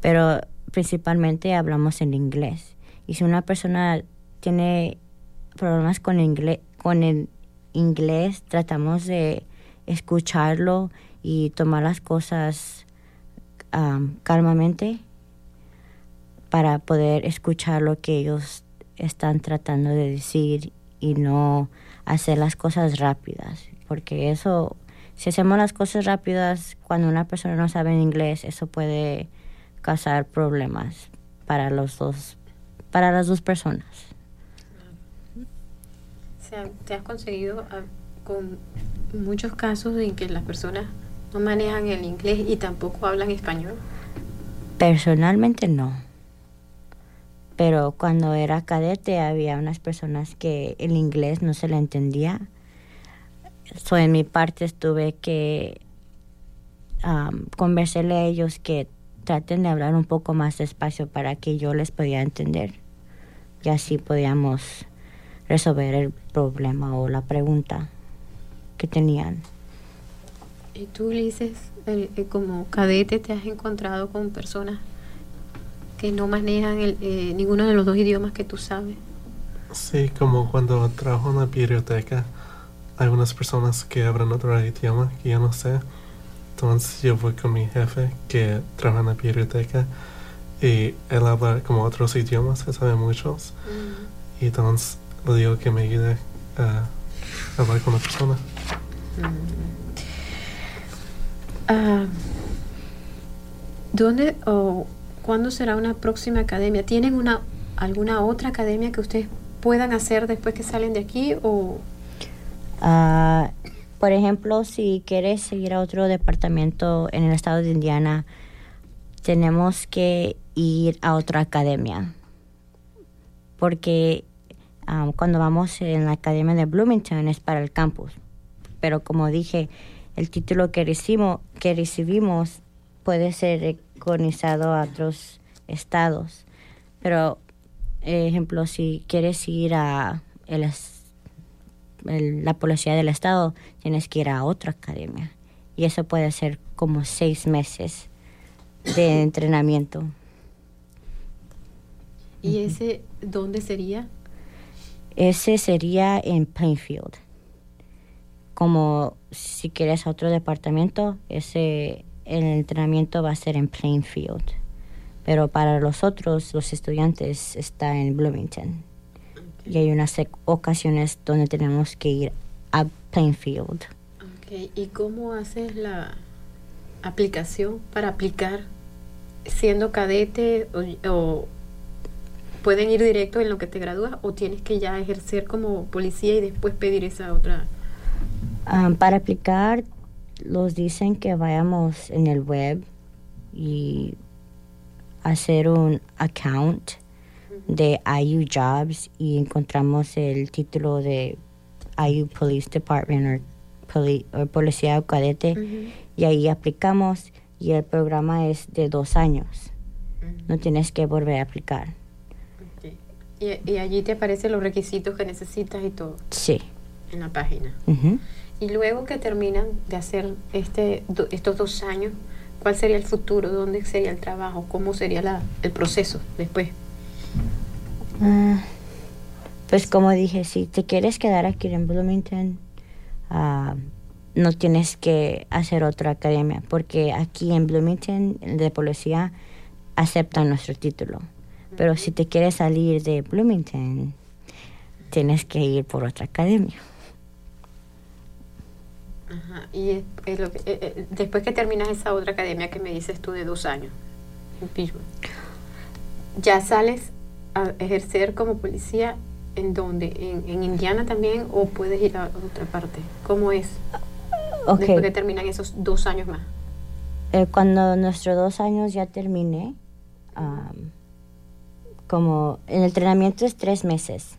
Pero principalmente hablamos en inglés. Y si una persona tiene problemas con el inglés, tratamos de escucharlo y tomar las cosas am, calmamente para poder escuchar lo que ellos están tratando de decir y no hacer las cosas rápidas, porque eso, si hacemos las cosas rápidas cuando una persona no sabe inglés, eso puede causar problemas para los dos, para las dos personas. ¿te has conseguido ah, con muchos casos en que las personas no manejan el inglés y tampoco hablan español? Personalmente no. Pero cuando era cadete había unas personas que el inglés no se le entendía. So, en mi parte tuve que conversarle a ellos que traten de hablar un poco más despacio para que yo les podía entender. Y así podíamos resolver el problema o la pregunta que tenían. ¿Y tú, Ulises, eh, eh, como cadete, te has encontrado con personas que no manejan el, eh, ninguno de los dos idiomas que tú sabes? Sí, como cuando trabajo en la biblioteca, hay unas personas que hablan otro idioma que yo no sé. Entonces yo voy con mi jefe que trabaja en la biblioteca y él habla como otros idiomas, que sabe muchos. Y entonces le digo que me ayude a hablar con la persona. Ah, ¿Dónde o cuándo será una próxima academia? ¿Tienen una alguna otra academia que ustedes puedan hacer después que salen de aquí o Ah, por ejemplo, si quieres seguir a otro departamento en el estado de Indiana, tenemos que ir a otra academia. Porque ah, cuando vamos en la academia de Bloomington es para el campus. Pero como dije, el título que recibimos, que recibimos puede ser recognizado a otros estados. Pero, ejemplo, si quieres ir a el es- el- la policía del estado, tienes que ir a otra academia. Y eso puede ser como seis meses de entrenamiento. y ese dónde sería? Ese sería en Plainfield. Como si quieres otro departamento, ese el entrenamiento va a ser en Plainfield. Pero para los otros, los estudiantes, está en Bloomington. Y hay unas ocasiones donde tenemos que ir a Plainfield. Ok, ¿Y cómo haces la aplicación para aplicar siendo cadete o, o pueden ir directo en lo que te gradúas o tienes que ya ejercer como policía y después pedir esa otra? Ah, para aplicar, los dicen que vayamos en el web y hacer un account de IU Jobs y encontramos el título de IU Police Department o, poli- Policía o Cadete y ahí aplicamos y el programa es de dos años. No tienes que volver a aplicar. Y, y allí te aparecen los requisitos que necesitas y todo Sí. en la página. Y luego que terminan de hacer este, do- estos dos años, ¿cuál sería el futuro? ¿Dónde sería el trabajo? ¿Cómo sería la, el proceso después? Ah, Pues como dije, si te quieres quedar aquí en Bloomington, ah, no tienes que hacer otra academia, porque aquí en Bloomington de policía aceptan nuestro título. Pero si te quieres salir de Bloomington, tienes que ir por otra academia. Ajá. Y es- es lo que- eh, eh, después que terminas esa otra academia que me dices tú de dos años, en Pittsburgh, ¿ya sales a ejercer como policía en dónde? ¿En, en Indiana también o puedes ir a otra parte? ¿Cómo es Ok, después que terminan esos dos años más? eh, cuando nuestros dos años ya termine, am, como el entrenamiento es tres meses,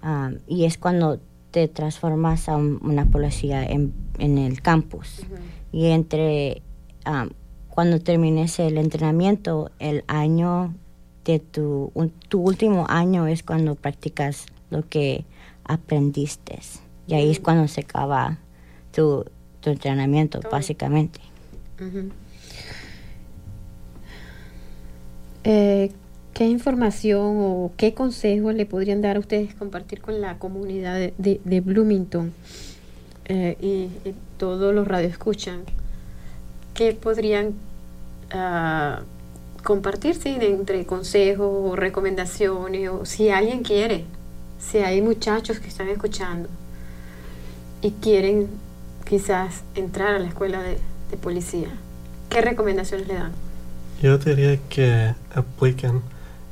am, y es cuando te transformas a un- una policía en, en el campus. Y entre am, cuando termines el entrenamiento, el año de tu, un- tu último año es cuando practicas lo que aprendiste. Y ahí es cuando se acaba tu, tu entrenamiento, básicamente. Eh, ¿Qué información o qué consejos le podrían dar a ustedes compartir con la comunidad de, de- Bloomington eh, y, todos los radioescuchan? ¿Qué podrían ah, compartir sí, de entre consejos o recomendaciones o si alguien quiere, si hay muchachos que están escuchando y quieren quizás entrar a la escuela de, de policía, ¿qué recomendaciones le dan? Yo diría que apliquen.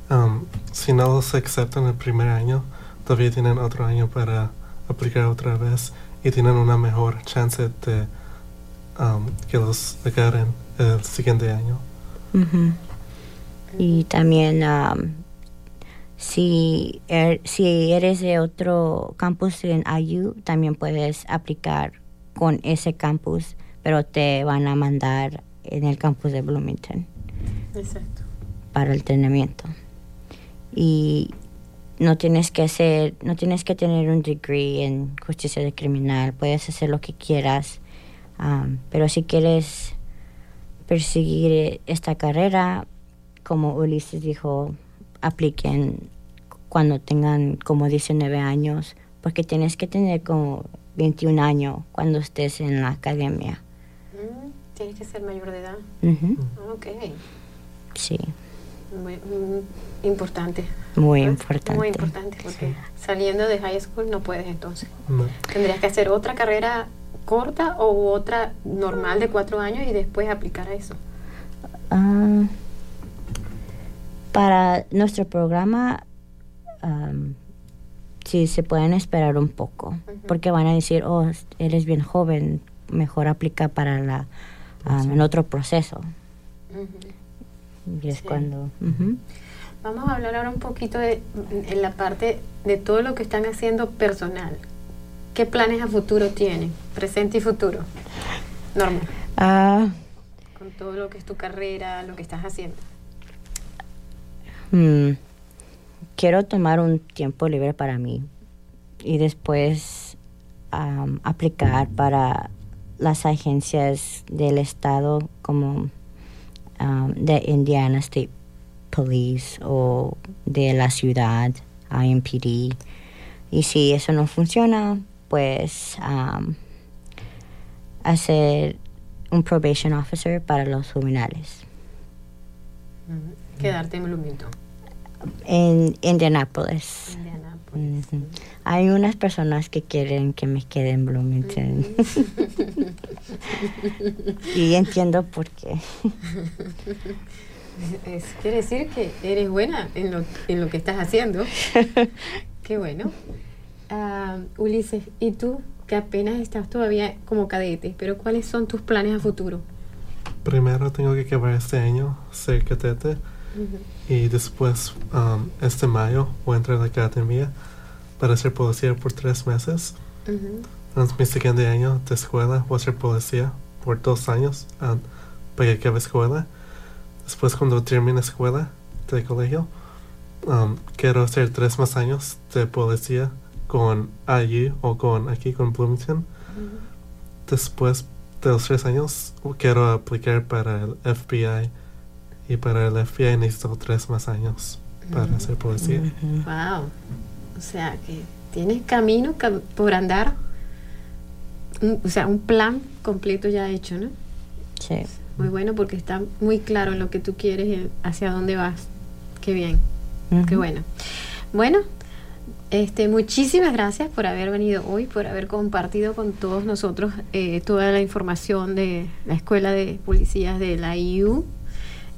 Um, si no los aceptan el primer año, todavía tienen otro año para aplicar otra vez y tienen una mejor chance de um, que los agarren el siguiente año. Y también am, si, er- si eres de otro campus en IU, también puedes aplicar con ese campus, pero te van a mandar en el campus de Bloomington Exacto. para el entrenamiento. Y no tienes que hacer, no tienes que tener un degree en justicia de criminal, puedes hacer lo que quieras, am, pero si quieres perseguir esta carrera, como Ulises dijo, apliquen cuando tengan como 19 años, porque tienes que tener como 21 años cuando estés en la academia. Mm, Tienes que ser mayor de edad. Ujú, Ok. Sí, Muy, importante. muy importante. Muy importante porque saliendo de high school no puedes entonces. No. Tendrías que hacer otra carrera corta o otra normal de cuatro años y después aplicar a eso. Ah, para nuestro programa, am, sí se pueden esperar un poco, porque van a decir, oh, eres bien joven, mejor aplica para la en otro proceso. Ujú. Y es Sí. cuando. Vamos a hablar ahora un poquito de en la parte de todo lo que están haciendo personal. ¿Qué planes a futuro tienen? Presente y futuro. Norma, Ah, con todo lo que es tu carrera, lo que estás haciendo. mm, quiero tomar un tiempo libre para mí y después aplicar para las agencias del estado como um, de Indiana State Police o de la ciudad, IMPD. Y si eso no funciona, pues um, hacer un probation officer para los juvenales Quedarte en Bloomington, en Indianapolis. Hay unas personas que quieren que me quede en Bloomington. y entiendo por qué. Es- quiere decir que eres buena en lo, en lo que estás haciendo. Qué bueno. Ah, Ulises, ¿y tú que apenas estás todavía como cadete, pero cuáles son tus planes a futuro? Primero tengo que acabar este año, ser cadete, y después um, este mayo voy a entrar a la academia para ser policía por tres meses. Entonces mi siguiente año de escuela voy a ser policía por dos años um, para que acabe escuela. Después cuando termine escuela de colegio, um, quiero hacer tres más años de policía con allí o con aquí con Bloomington. Después de los tres años quiero aplicar para el FBI y para el FBI necesito tres más años para ser policía. Ujú. Wow. O sea, que tienes camino cam- por andar, un- o sea, un plan completo ya hecho, ¿no? Sí. Muy bueno porque está muy claro en lo que tú quieres y hacia dónde vas. Qué bien, qué bueno. Bueno, este, muchísimas gracias por haber venido hoy, por haber compartido con todos nosotros eh, toda la información de la Escuela de Policías de la IU.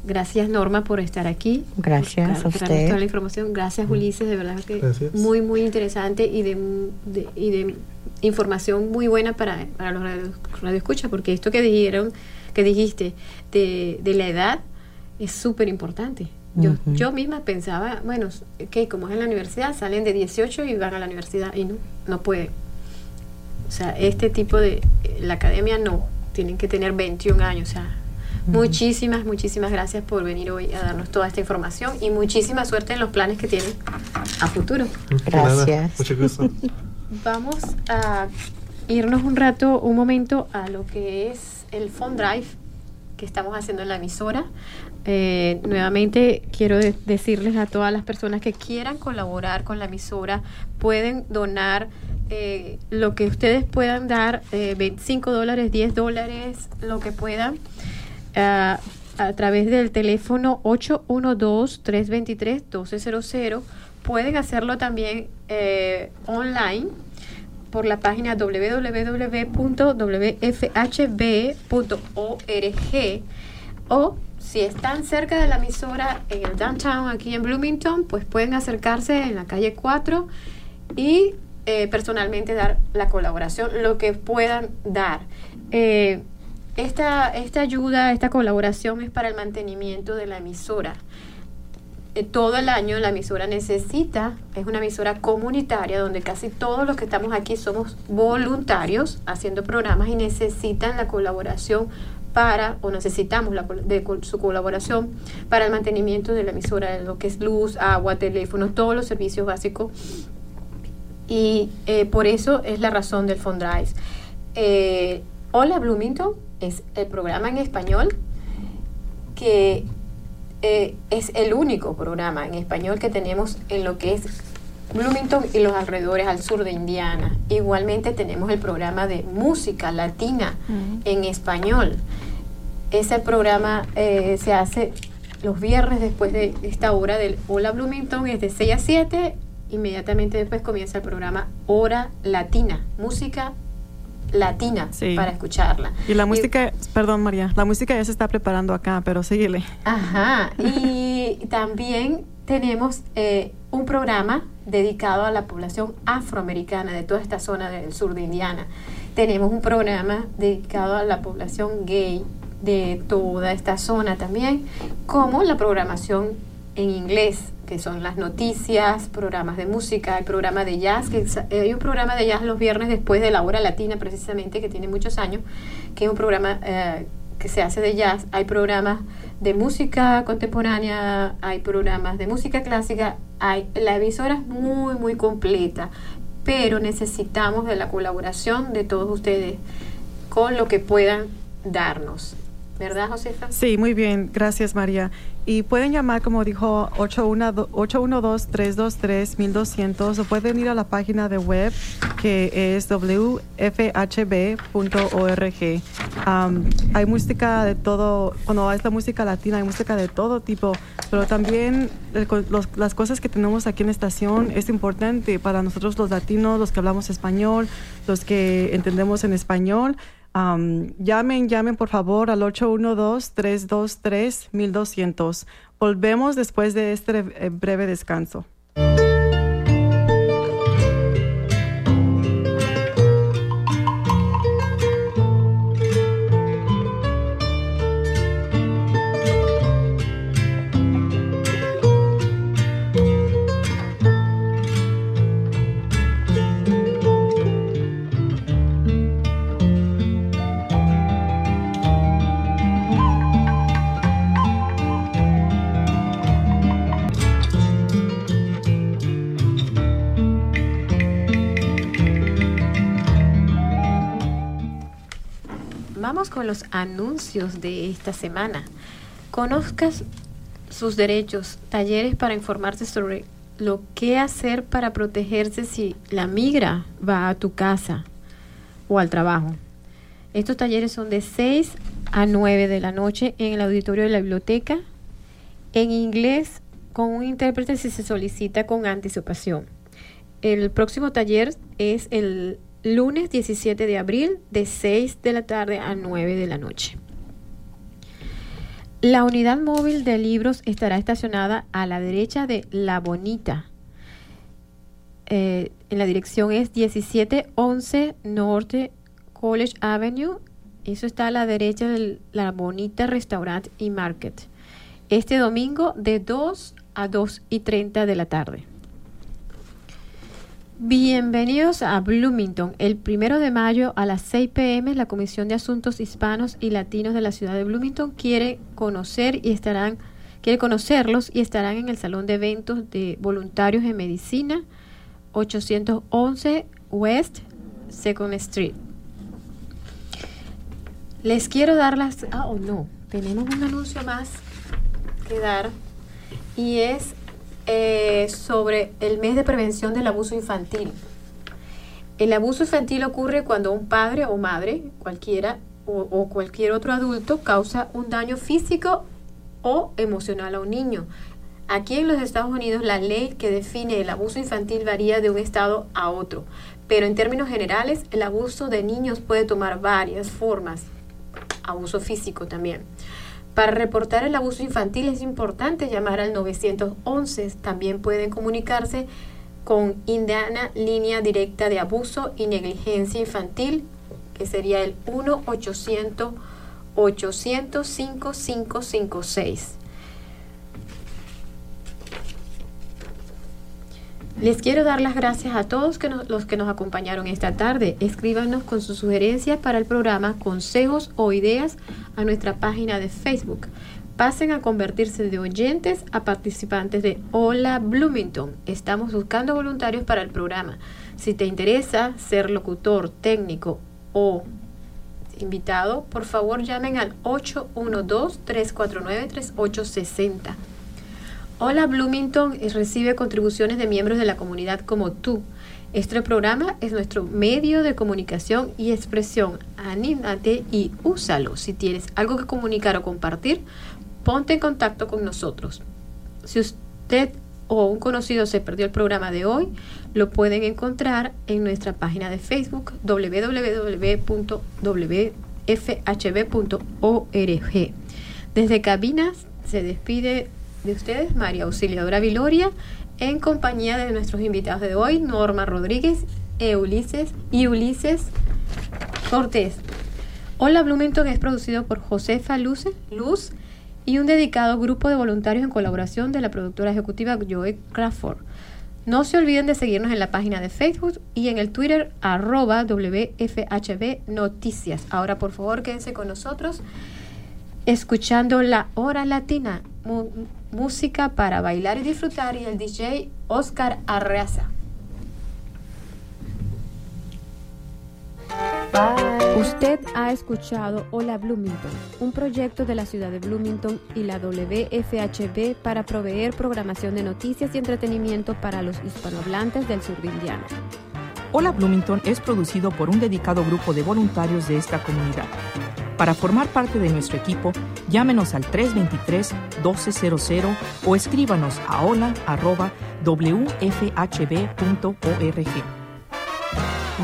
Gracias Norma por estar aquí. Gracias por a usted. toda la información. Gracias Ulises, de verdad que Gracias. muy, muy interesante y de, de- y de información muy buena para, para los radio, radioescuchas, porque esto que dijeron, que dijiste de, de la edad es súper importante. Yo, yo misma pensaba, bueno, que como es en la universidad, salen de 18 y van a la universidad y no, no pueden. O sea, este tipo de, la academia no, tienen que tener 21 años, o sea, muchísimas, muchísimas gracias por venir hoy a darnos toda esta información y muchísima suerte en los planes que tienen a futuro. Gracias. Vamos a irnos un rato, un momento a lo que es el Fund Drive que estamos haciendo en la emisora. Eh, nuevamente quiero de- decirles a todas las personas que quieran colaborar con la emisora, pueden donar eh, lo que ustedes puedan dar, eh, 25 dólares, 10 dólares, lo que puedan, a través del teléfono 812-323-1200. Pueden hacerlo también eh, online por la página www.wfhb.org o si están cerca de la emisora en el downtown aquí en Bloomington, pues pueden acercarse en la calle 4 y eh, personalmente dar la colaboración, lo que puedan dar. Eh, esta, esta ayuda, esta colaboración es para el mantenimiento de la emisora eh, todo el año la emisora necesita, es una emisora comunitaria donde casi todos los que estamos aquí somos voluntarios haciendo programas y necesitan la colaboración para, o necesitamos la, de su colaboración para el mantenimiento de la emisora, lo que es luz, agua, teléfono, todos los servicios básicos. Y eh, por eso es la razón del Fondrive. Eh, Hola Bloomington es el programa en español que eh, es el único programa en español que tenemos en lo que es Bloomington y los alrededores al sur de Indiana. Igualmente tenemos el programa de música latina en español. Ese programa eh, se hace los viernes después de esta hora del Hola Bloomington, es de 6 a 7. Inmediatamente después comienza el programa Hora Latina, música latina Sí. para escucharla. Y la música, perdón María, la música ya se está preparando acá, pero síguele. Ajá, y también tenemos eh, un programa dedicado a la población afroamericana de toda esta zona del sur de Indiana. Tenemos un programa dedicado a la población gay de toda esta zona también, como la programación en inglés, que son las noticias, programas de música, el programa de jazz, que eh, hay un programa de jazz los viernes después de la hora latina precisamente, que tiene muchos años, que es un programa eh, que se hace de jazz. Hay programas de música contemporánea, hay programas de música clásica, hay, la emisora es muy, muy completa, pero necesitamos de la colaboración de todos ustedes con lo que puedan darnos. ¿Verdad, Josefa? Sí, muy bien, gracias María. Y pueden llamar, como dijo, 812 812-323-1200 o pueden ir a la página de web que es wfhb.org. Am, hay música de todo, cuando es la música latina, hay música de todo tipo, pero también las cosas que tenemos aquí en la estación es importante para nosotros los latinos, los que hablamos español, los que entendemos en español. Am, llamen, llamen por favor al 812-323-1200. Volvemos después de este breve descanso. Los anuncios de esta semana. Conozcas sus derechos, talleres para informarse sobre lo que hacer para protegerse si la migra va a tu casa o al trabajo. Estos talleres son de 6 a 9 de la noche en el auditorio de la biblioteca, en inglés con un intérprete si se solicita con anticipación. El próximo taller es el lunes 17 de abril de 6 de la tarde a 9 de la noche. La unidad móvil de libros estará estacionada a la derecha de La Bonita. Eh, en la dirección es 1711 Norte College Avenue. Eso está a la derecha de La Bonita Restaurant y Market. Este domingo de 2 a 2 y 30 de la tarde. Bienvenidos a Bloomington. El primero de mayo a las 6 pm la Comisión de Asuntos Hispanos y Latinos de la ciudad de Bloomington quiere conocer y estarán quiere conocerlos y estarán en el salón de eventos de voluntarios en medicina 811 West Second Street. Les quiero dar las ah o no, tenemos un anuncio más que dar y es eh, sobre el mes de prevención del abuso infantil. El abuso infantil ocurre cuando un padre o madre, cualquiera, o, cualquier otro adulto, causa un daño físico o emocional a un niño. Aquí en los Estados Unidos la ley que define el abuso infantil varía de un estado a otro, pero en términos generales el abuso de niños puede tomar varias formas, abuso físico también. Para reportar el abuso infantil es importante llamar al 911. También pueden comunicarse con Indiana Línea Directa de Abuso y Negligencia Infantil, que sería el 1-800-800-5556. Les quiero dar las gracias a todos los que nos acompañaron esta tarde. Escríbanos con sus sugerencias para el programa, consejos o ideas a nuestra página de Facebook. Pasen a convertirse de oyentes a participantes de Hola Bloomington. Estamos buscando voluntarios para el programa. Si te interesa ser locutor, técnico o invitado, por favor llamen al 812-349-3860. Hola Bloomington recibe contribuciones de miembros de la comunidad como tú. Este programa es nuestro medio de comunicación y expresión. Anímate y úsalo. Si tienes algo que comunicar o compartir, ponte en contacto con nosotros. Si usted o un conocido se perdió el programa de hoy, lo pueden encontrar en nuestra página de Facebook www.wfhb.org. Desde Cabinas se despide de ustedes, María Auxiliadora Viloria, en compañía de nuestros invitados de hoy, Norma Rodríguez e Ulises, y Ulises Cortés. Hola Bloomington es producido por Josefa Luz, Luz y un dedicado grupo de voluntarios en colaboración de la productora ejecutiva Joe Crawford. No se olviden de seguirnos en la página de Facebook y en el Twitter arroba WFHB Noticias. Ahora por favor quédense con nosotros escuchando la hora latina música para bailar y disfrutar y el DJ Oscar Arreaza. Usted ha escuchado Hola Bloomington, un proyecto de la ciudad de Bloomington y la WFHB para proveer programación de noticias y entretenimiento para los hispanohablantes del sur de Indiana. Hola Bloomington es producido por un dedicado grupo de voluntarios de esta comunidad. Para formar parte de nuestro equipo, llámenos al 323-1200 o escríbanos a hola.wfhb.org.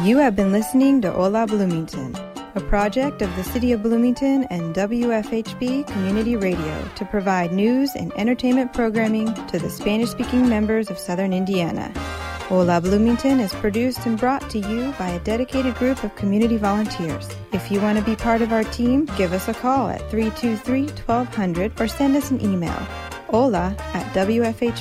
You have been listening to Hola Bloomington, a project of the City of Bloomington and WFHB Community Radio to provide news and entertainment programming to the Spanish speaking members of Southern Indiana. Hola Bloomington is produced and brought to you by a dedicated group of community volunteers. If you want to be part of our team, give us a call at 323 1200 or send us an email hola at wfhb.org.